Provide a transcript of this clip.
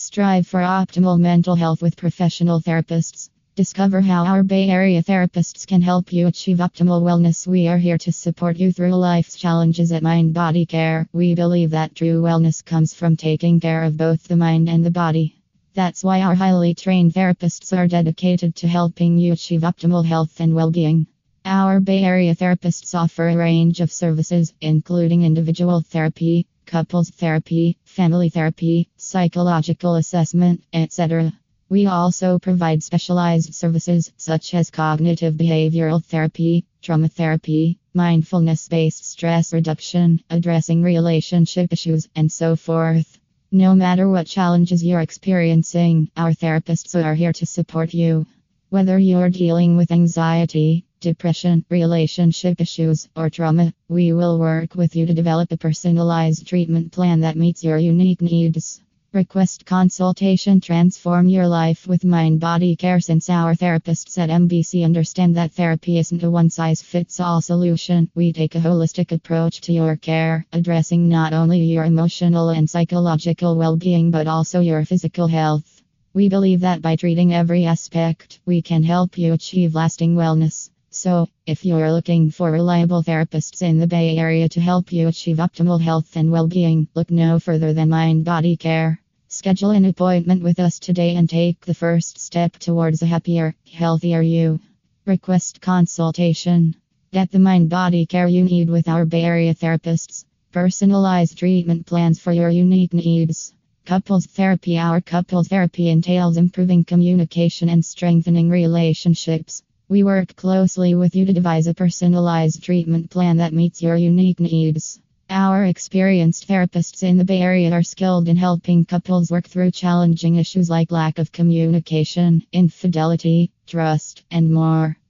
Strive for optimal mental health with professional therapists. Discover how our Bay Area therapists can help you achieve optimal wellness. We are here to support you through life's challenges at Mind Body Care. We believe that true wellness comes from taking care of both the mind and the body. That's why our highly trained therapists are dedicated to helping you achieve optimal health and well being. Our Bay Area therapists offer a range of services, including individual therapy, couples therapy, family therapy, psychological assessment, etc. We also provide specialized services such as cognitive behavioral therapy, trauma therapy, mindfulness based stress reduction, addressing relationship issues, and so forth. No matter what challenges you're experiencing, our therapists are here to support you. Whether you're dealing with anxiety, depression, relationship issues, or trauma, we will work with you to develop a personalized treatment plan that meets your unique needs. Request consultation Transform your life with mind body care since our therapists at MBC understand that therapy isn't a one size fits all solution. We take a holistic approach to your care, addressing not only your emotional and psychological well being but also your physical health. We believe that by treating every aspect, we can help you achieve lasting wellness. So, if you're looking for reliable therapists in the Bay Area to help you achieve optimal health and well being, look no further than Mind Body Care. Schedule an appointment with us today and take the first step towards a happier, healthier you. Request consultation. Get the mind body care you need with our Bay Area therapists. Personalized treatment plans for your unique needs. Couples therapy Our couples therapy entails improving communication and strengthening relationships. We work closely with you to devise a personalized treatment plan that meets your unique needs. Our experienced therapists in the Bay Area are skilled in helping couples work through challenging issues like lack of communication, infidelity, trust, and more.